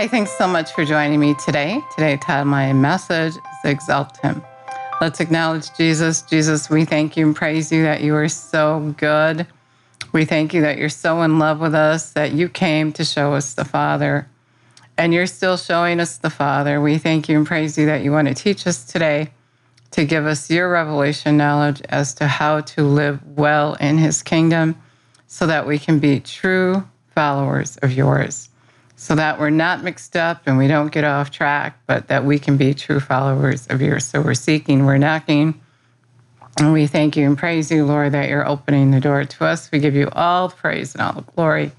Hi, thanks so much for joining me today. Today, title my message is Exalt Him. Let's acknowledge Jesus. Jesus, we thank you and praise you that you are so good. We thank you that you're so in love with us, that you came to show us the Father, and you're still showing us the Father. We thank you and praise you that you want to teach us today to give us your revelation knowledge as to how to live well in his kingdom so that we can be true followers of yours so that we're not mixed up and we don't get off track, but that we can be true followers of yours. So we're seeking, we're knocking. And we thank you and praise you, Lord, that you're opening the door to us. We give you all praise and all the glory. In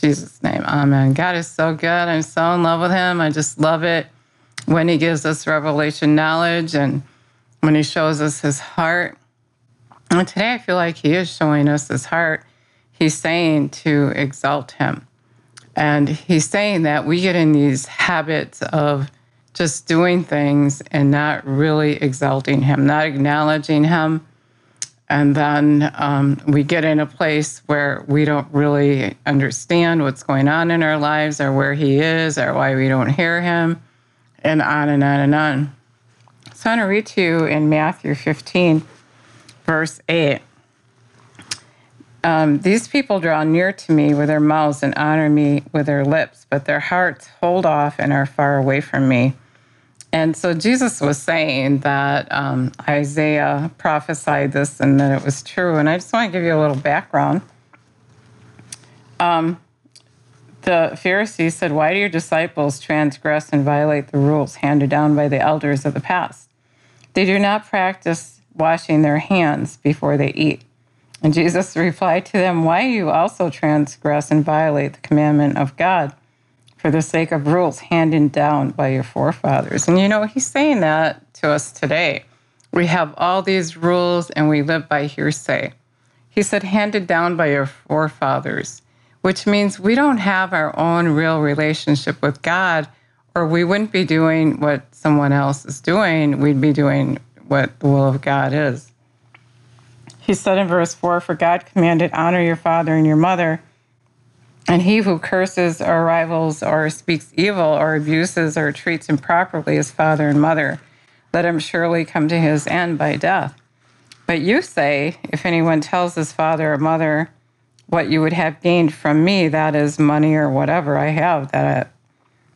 Jesus' name, amen. God is so good. I'm so in love with him. I just love it when he gives us revelation knowledge and when he shows us his heart. And today I feel like he is showing us his heart. He's saying to exalt him and he's saying that we get in these habits of just doing things and not really exalting him, not acknowledging him. And then um, we get in a place where we don't really understand what's going on in our lives or where he is or why we don't hear him, and on and on and on. So I'm going to read to you in Matthew 15, verse 8. Um, These people draw near to me with their mouths and honor me with their lips, but their hearts hold off and are far away from me. And so Jesus was saying that um, Isaiah prophesied this and that it was true. And I just want to give you a little background. Um, the Pharisees said, Why do your disciples transgress and violate the rules handed down by the elders of the past? They do not practice washing their hands before they eat. And Jesus replied to them, Why you also transgress and violate the commandment of God for the sake of rules handed down by your forefathers? And you know, he's saying that to us today. We have all these rules and we live by hearsay. He said, handed down by your forefathers, which means we don't have our own real relationship with God, or we wouldn't be doing what someone else is doing. We'd be doing what the will of God is. He said in verse 4 For God commanded, Honor your father and your mother. And he who curses or rivals or speaks evil or abuses or treats improperly his father and mother, let him surely come to his end by death. But you say, If anyone tells his father or mother what you would have gained from me, that is money or whatever I have that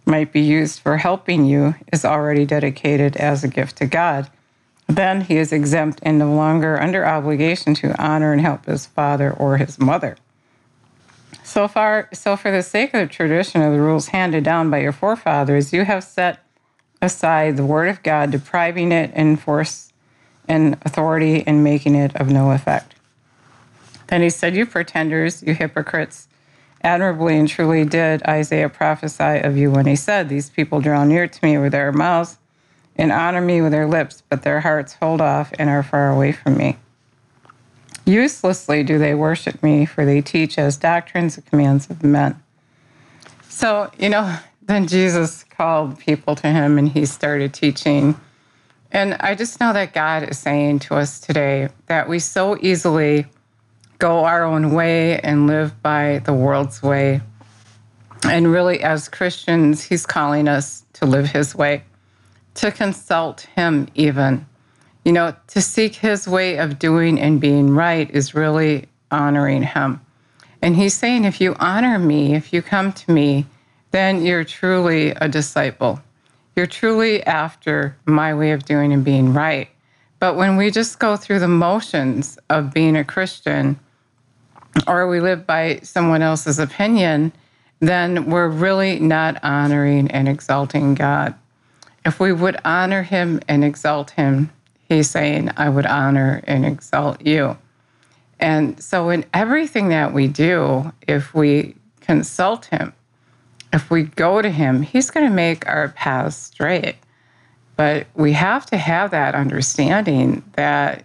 might be used for helping you, is already dedicated as a gift to God then he is exempt and no longer under obligation to honor and help his father or his mother. So far, so for the sake of the tradition of the rules handed down by your forefathers, you have set aside the word of God, depriving it in force and authority and making it of no effect. Then he said, You pretenders, you hypocrites, admirably and truly did Isaiah prophesy of you when he said, These people draw near to me with their mouths and honor me with their lips, but their hearts hold off and are far away from me. Uselessly do they worship me, for they teach as doctrines the commands of men. So, you know, then Jesus called people to him and he started teaching. And I just know that God is saying to us today that we so easily go our own way and live by the world's way. And really, as Christians, He's calling us to live His way to consult him, even. You know, to seek his way of doing and being right is really honoring him. And he's saying, if you honor me, if you come to me, then you're truly a disciple. You're truly after my way of doing and being right. But when we just go through the motions of being a Christian, or we live by someone else's opinion, then we're really not honoring and exalting God if we would honor him and exalt him, he's saying, I would honor and exalt you. And so, in everything that we do, if we consult him, if we go to him, he's going to make our paths straight. But we have to have that understanding that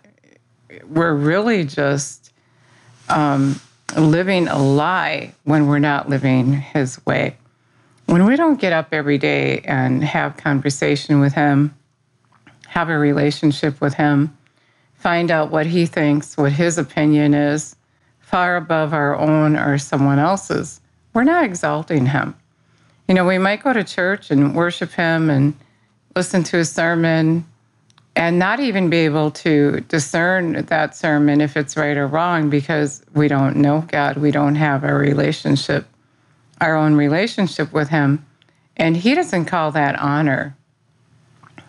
we're really just um, living a lie when we're not living his way when we don't get up every day and have conversation with him, have a relationship with him, find out what he thinks, what his opinion is, far above our own or someone else's, we're not exalting him. You know, we might go to church and worship Him and listen to a sermon and not even be able to discern that sermon if it's right or wrong because we don't know God. We don't have a relationship, our own relationship with Him. And He doesn't call that honor.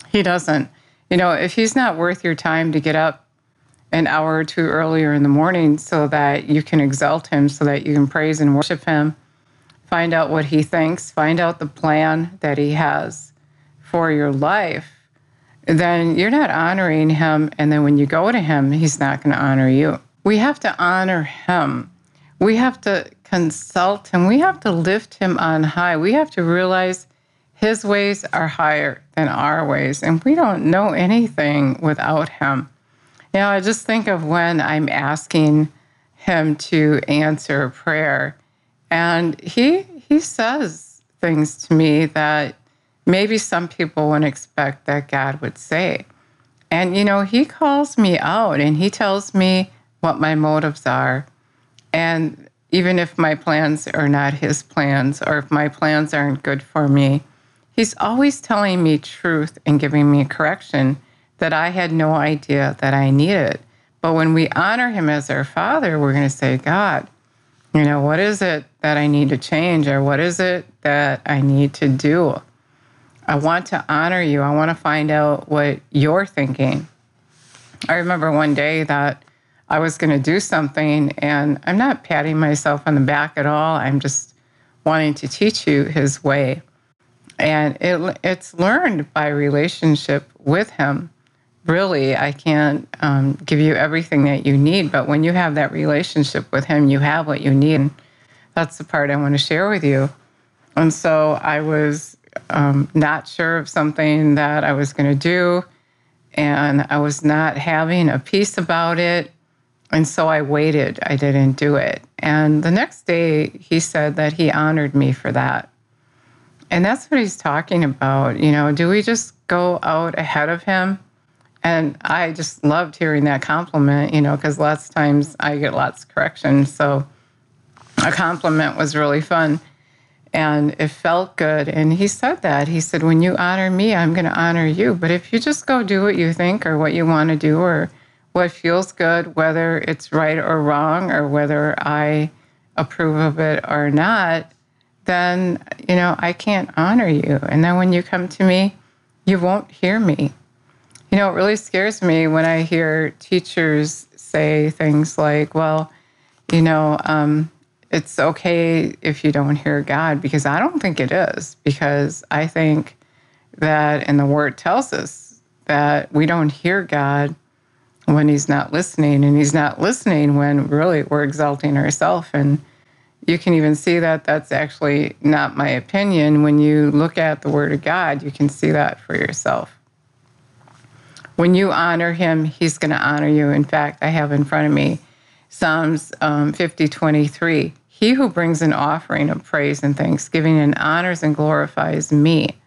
He doesn't. You know, if He's not worth your time to get up an hour or two earlier in the morning so that you can exalt Him, so that you can praise and worship Him, find out what He thinks, find out the plan that He has for your life then you're not honoring him. And then when you go to him, he's not going to honor you. We have to honor him. We have to consult him. We have to lift him on high. We have to realize his ways are higher than our ways. And we don't know anything without him. You know, I just think of when I'm asking him to answer a prayer. And he he says things to me that maybe some people wouldn't expect that God would say. And, you know, He calls me out and He tells me what my motives are. And even if my plans are not His plans or if my plans aren't good for me, He's always telling me truth and giving me correction that I had no idea that I needed. But when we honor Him as our Father, we're going to say, God, you know, what is it that I need to change or what is it that I need to do? I want to honor you. I want to find out what you're thinking. I remember one day that I was going to do something, and I'm not patting myself on the back at all. I'm just wanting to teach you his way. And it, it's learned by relationship with him. Really, I can't um, give you everything that you need, but when you have that relationship with him, you have what you need. And that's the part I want to share with you. And so I was um, not sure of something that I was going to do, and I was not having a peace about it. And so I waited. I didn't do it. And the next day, he said that he honored me for that. And that's what he's talking about. You know, do we just go out ahead of him? And I just loved hearing that compliment, you know, because lots of times I get lots of correction. So a compliment was really fun and it felt good. And he said that. He said, When you honor me, I'm going to honor you. But if you just go do what you think or what you want to do or what feels good, whether it's right or wrong or whether I approve of it or not, then, you know, I can't honor you. And then when you come to me, you won't hear me. You know, it really scares me when I hear teachers say things like, well, you know, um, it's okay if you don't hear God because I don't think it is because I think that and the word tells us that we don't hear God when he's not listening and he's not listening when really we're exalting ourselves and you can even see that that's actually not my opinion. When you look at the word of God you can see that for yourself. When you honor him he's going to honor you. In fact I have in front of me Psalms um, 50 23 he who brings an offering of praise and thanksgiving and honors and glorifies me.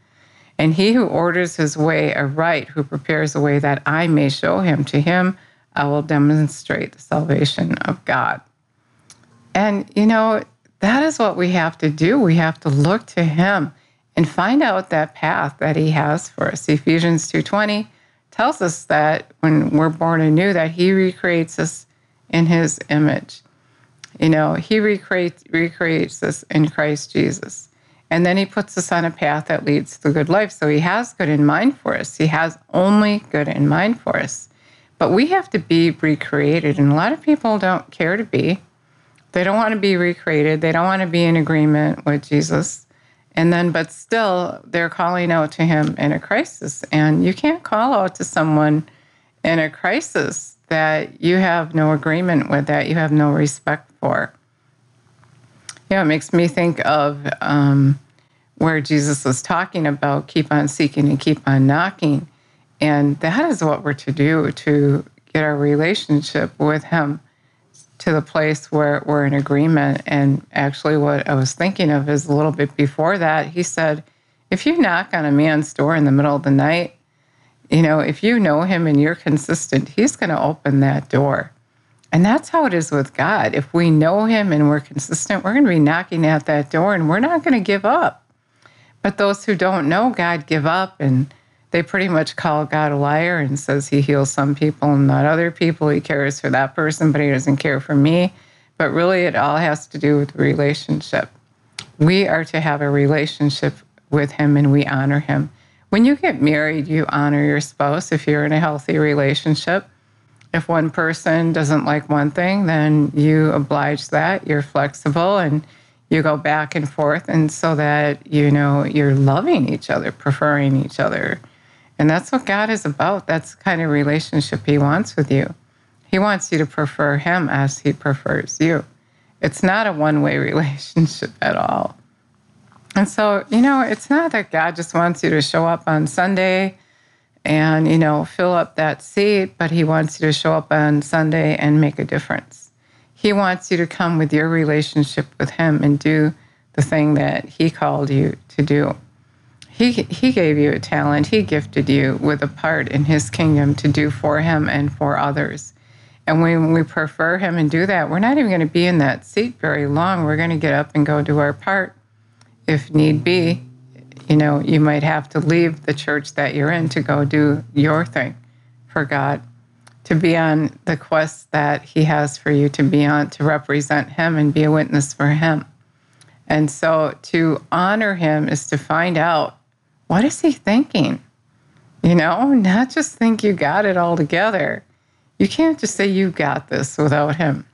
And he who orders his way aright, who prepares a way that I may show him, to him I will demonstrate the salvation of God. And, you know, that is what we have to do. We have to look to him and find out that path that he has for us. Ephesians 2:20 tells us that when we're born anew that he recreates us in his image. You know, he recreates, recreates us in Christ Jesus. And then he puts us on a path that leads to good life. So he has good in mind for us. He has only good in mind for us. But we have to be recreated. And a lot of people don't care to be. They don't want to be recreated. They don't want to be in agreement with Jesus. And then, but still, they're calling out to him in a crisis. And you can't call out to someone in a crisis that you have no agreement with, that you have no respect for. Yeah, it makes me think of um, where Jesus was talking about keep on seeking and keep on knocking. And that is what we're to do to get our relationship with Him to the place where we're in agreement. And actually, what I was thinking of is a little bit before that, He said, if you knock on a man's door in the middle of the night, you know, if you know Him and you're consistent, He's going to open that door. And that's how it is with God. If we know Him and we're consistent, we're going to be knocking at that door and we're not going to give up. But those who don't know God give up and they pretty much call God a liar and says he heals some people and not other people. He cares for that person, but he doesn't care for me. But really, it all has to do with relationship. We are to have a relationship with him and we honor him. When you get married, you honor your spouse if you're in a healthy relationship. If one person doesn't like one thing, then you oblige that. You're flexible and you go back and forth and so that you know you're loving each other, preferring each other. And that's what God is about. That's the kind of relationship he wants with you. He wants you to prefer him as he prefers you. It's not a one-way relationship at all. And so, you know, it's not that God just wants you to show up on Sunday and, you know, fill up that seat, but He wants you to show up on Sunday and make a difference. He wants you to come with your relationship with Him and do the thing that He called you to do. He, he gave you a talent, He gifted you with a part in His kingdom to do for Him and for others. And when we prefer Him and do that, we're not even going to be in that seat very long. We're going to get up and go do our part if need be, you know, you might have to leave the church that you're in to go do your thing for God, to be on the quest that He has for you to be on, to represent Him and be a witness for Him. And so to honor Him is to find out what is He thinking? You know, not just think you got it all together. You can't just say you got this without Him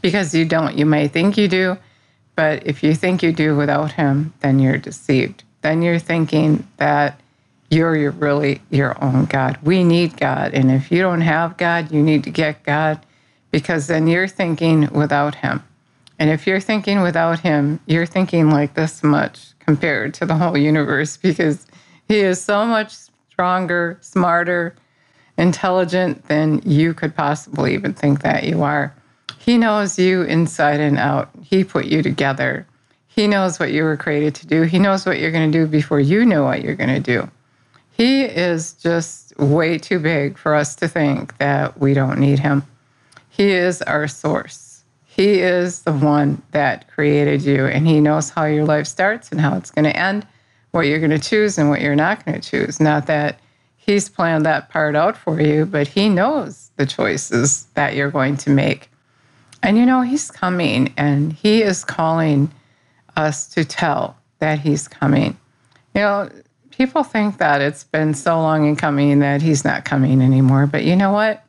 because you don't. You may think you do, but if you think you do without him, then you're deceived. Then you're thinking that you're your, really your own God. We need God. And if you don't have God, you need to get God because then you're thinking without him. And if you're thinking without him, you're thinking like this much compared to the whole universe because he is so much stronger, smarter, intelligent than you could possibly even think that you are. He knows you inside and out. He put you together. He knows what you were created to do. He knows what you're going to do before you know what you're going to do. He is just way too big for us to think that we don't need him. He is our source. He is the one that created you, and he knows how your life starts and how it's going to end, what you're going to choose and what you're not going to choose. Not that he's planned that part out for you, but he knows the choices that you're going to make. And you know, he's coming and he is calling us to tell that he's coming. You know, people think that it's been so long in coming that he's not coming anymore. But you know what?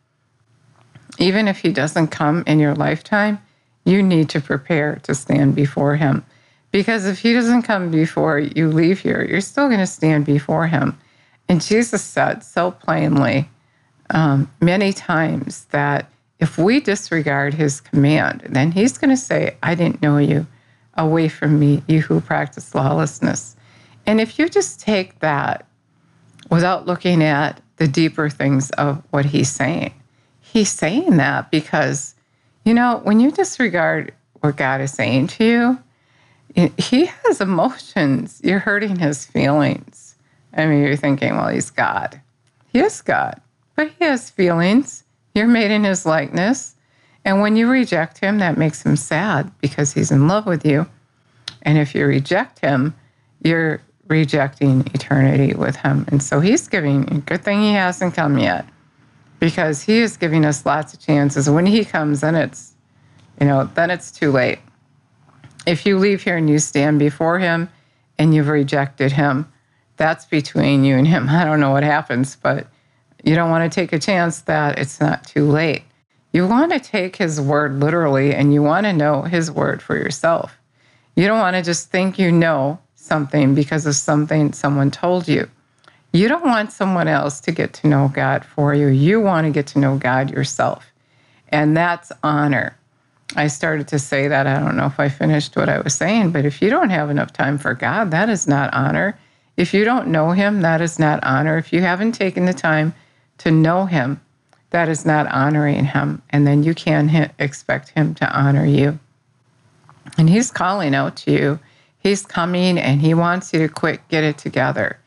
Even if he doesn't come in your lifetime, you need to prepare to stand before him. Because if he doesn't come before you leave here, you're still going to stand before him. And Jesus said so plainly um, many times that if we disregard his command, then he's going to say, I didn't know you. Away from me, you who practice lawlessness. And if you just take that without looking at the deeper things of what he's saying, he's saying that because, you know, when you disregard what God is saying to you, he has emotions. You're hurting his feelings. I mean, you're thinking, well, he's God. He is God, but he has feelings. You're made in his likeness. And when you reject him, that makes him sad because he's in love with you. And if you reject him, you're rejecting eternity with him. And so he's giving, good thing he hasn't come yet because he is giving us lots of chances. When he comes, then it's, you know, then it's too late. If you leave here and you stand before him and you've rejected him, that's between you and him. I don't know what happens, but you don't want to take a chance that it's not too late. You want to take his word literally and you want to know his word for yourself. You don't want to just think you know something because of something someone told you. You don't want someone else to get to know God for you. You want to get to know God yourself. And that's honor. I started to say that. I don't know if I finished what I was saying, but if you don't have enough time for God, that is not honor. If you don't know Him, that is not honor. If you haven't taken the time to know him, that is not honoring him. And then you can not expect him to honor you. And he's calling out to you. He's coming and he wants you to quick get it together.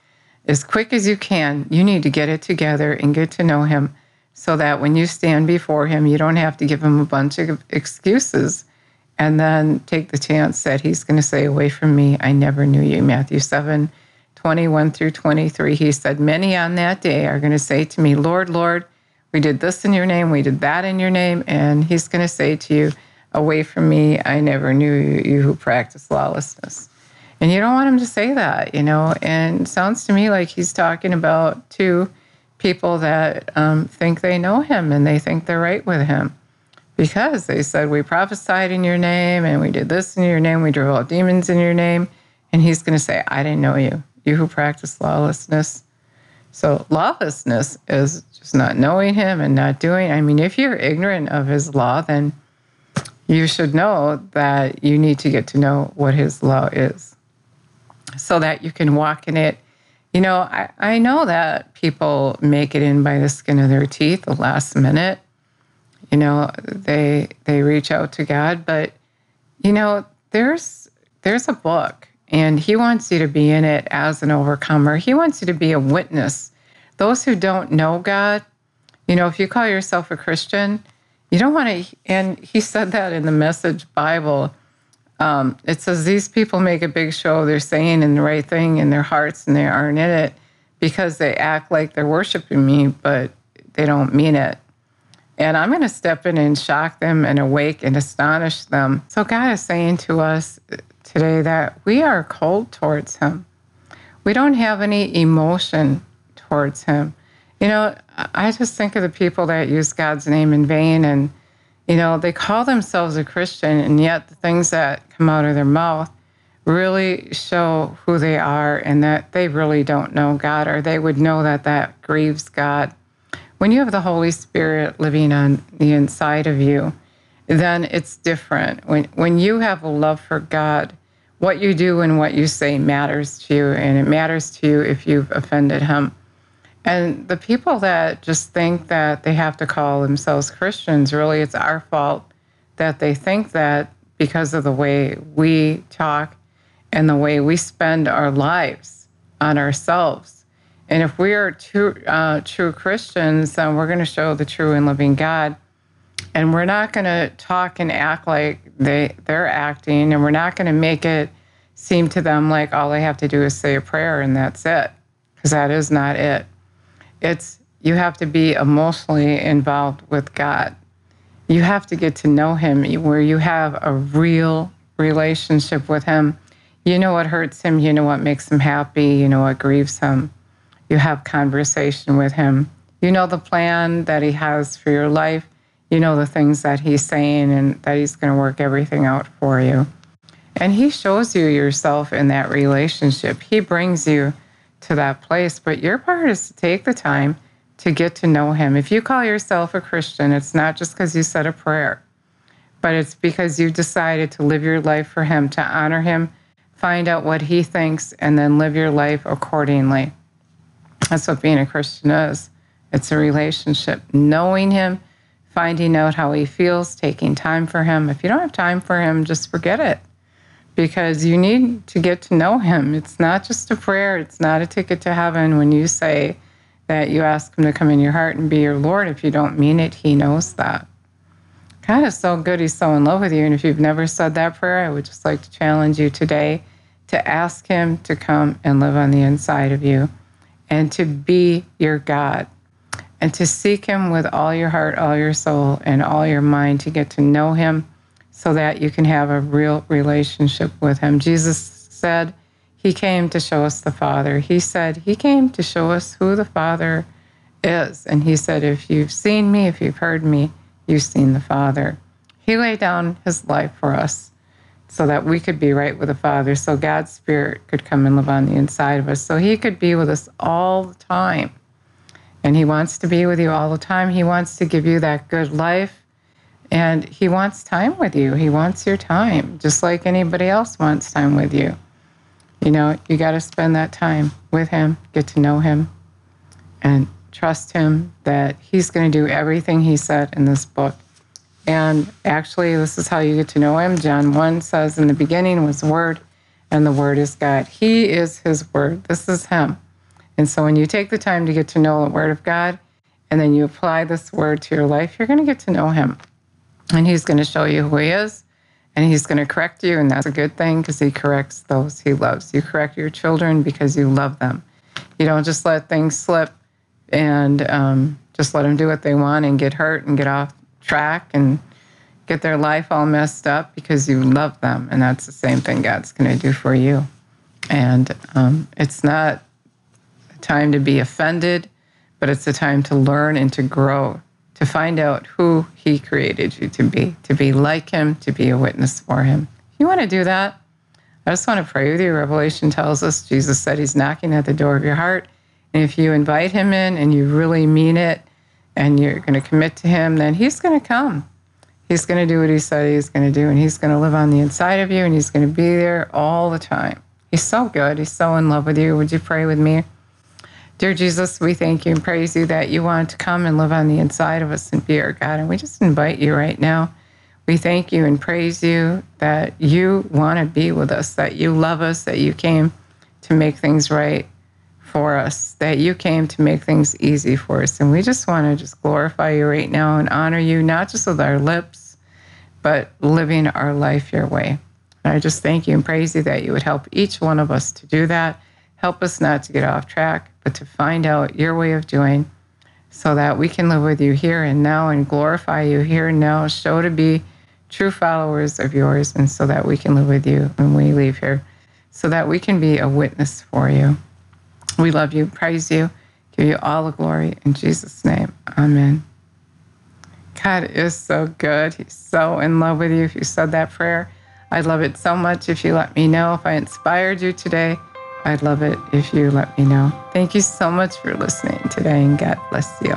As quick as you can, you need to get it together and get to know him so that when you stand before him, you don't have to give him a bunch of excuses and then take the chance that he's going to say, Away from me, I never knew you. Matthew 7 21 through 23. He said, Many on that day are going to say to me, Lord, Lord, we did this in your name, we did that in your name. And he's going to say to you, Away from me, I never knew you, you who practice lawlessness. And you don't want him to say that, you know. And sounds to me like he's talking about two people that um, think they know him and they think they're right with him because they said, We prophesied in your name and we did this in your name, we drove out demons in your name. And he's going to say, I didn't know you, you who practice lawlessness. So, lawlessness is just not knowing him and not doing. I mean, if you're ignorant of his law, then you should know that you need to get to know what his law is so that you can walk in it. You know, I, I know that people make it in by the skin of their teeth the last minute. You know, they they reach out to God, but you know, there's there's a book and he wants you to be in it as an overcomer. He wants you to be a witness. Those who don't know God, you know, if you call yourself a Christian, you don't want to, and he said that in the Message Bible. Um, it says these people make a big show. They're saying in the right thing in their hearts and they aren't in it because they act like they're worshiping me, but they don't mean it. And I'm going to step in and shock them and awake and astonish them. So God is saying to us today that we are cold towards Him. We don't have any emotion towards Him. You know, I just think of the people that use God's name in vain and, you know, they call themselves a Christian, and yet the things that come out of their mouth really show who they are and that they really don't know God, or they would know that that grieves God. When you have the Holy Spirit living on the inside of you, then it's different. When, when you have a love for God, what you do and what you say matters to you, and it matters to you if you've offended Him. And the people that just think that they have to call themselves Christians, really, it's our fault that they think that because of the way we talk and the way we spend our lives on ourselves. And if we are true, uh, true Christians, then we're going to show the true and living God. And we're not going to talk and act like they, they're acting, and we're not going to make it seem to them like all they have to do is say a prayer and that's it, because that is not it. It's you have to be emotionally involved with God. You have to get to know Him where you have a real relationship with Him. You know what hurts Him, you know what makes Him happy, you know what grieves Him. You have conversation with Him. You know the plan that He has for your life. You know the things that He's saying and that He's going to work everything out for you. And He shows you yourself in that relationship. He brings you to that place. But your part is to take the time to get to know Him. If you call yourself a Christian, it's not just because you said a prayer, but it's because you decided to live your life for Him, to honor Him, find out what He thinks, and then live your life accordingly. That's what being a Christian is it's a relationship, knowing Him, finding out how He feels, taking time for Him. If you don't have time for Him, just forget it because you need to get to know him. It's not just a prayer, it's not a ticket to heaven when you say that you ask him to come in your heart and be your Lord. If you don't mean it, he knows that. God is so good, he's so in love with you. And if you've never said that prayer, I would just like to challenge you today to ask him to come and live on the inside of you and to be your God and to seek him with all your heart, all your soul, and all your mind to get to know him so that you can have a real relationship with Him. Jesus said He came to show us the Father. He said He came to show us who the Father is. And He said, If you've seen me, if you've heard me, you've seen the Father. He laid down His life for us so that we could be right with the Father, so God's Spirit could come and live on the inside of us, so He could be with us all the time. And He wants to be with you all the time. He wants to give you that good life and he wants time with you. He wants your time, just like anybody else wants time with you. You know, you got to spend that time with him, get to know him, and trust him that he's going to do everything he said in this book. And actually, this is how you get to know him. John 1 says, In the beginning was the Word, and the Word is God. He is His Word. This is Him. And so when you take the time to get to know the Word of God, and then you apply this Word to your life, you're going to get to know Him and he's going to show you who he is And He's going to correct you, and that's a good thing because He corrects those He loves. You correct your children because you love them. You don't just let things slip and um, just let them do what they want and get hurt and get off track and get their life all messed up because you love them. And that's the same thing God's going to do for you. And um, it's not time to be offended, but it's a time to learn and to grow, to find out who He created you to be, to be like Him, to be a witness for Him. If you want to do that, I just want to pray with you. Revelation tells us Jesus said He's knocking at the door of your heart. And if you invite Him in and you really mean it and you're going to commit to Him, then He's going to come. He's going to do what He said He's going to do, and He's going to live on the inside of you, and He's going to be there all the time. He's so good. He's so in love with you. Would you pray with me? Dear Jesus, we thank you and praise you that you want to come and live on the inside of us and be our God. And we just invite you right now. We thank you and praise you that you want to be with us, that you love us, that you came to make things right for us, that you came to make things easy for us. And we just want to just glorify you right now and honor you, not just with our lips, but living our life your way. And I just thank you and praise you that you would help each one of us to do that. Help us not to get off track, but to find out your way of doing so that we can live with you here and now and glorify you here and now. Show to be true followers of yours, and so that we can live with you when we leave here, so that we can be a witness for you. We love you, praise you, give you all the glory in Jesus' name. Amen. God is so good. He's so in love with you. If you said that prayer, I'd love it so much if you let me know. If I inspired you today, I'd love it if you let me know. Thank you so much for listening today, and God bless you.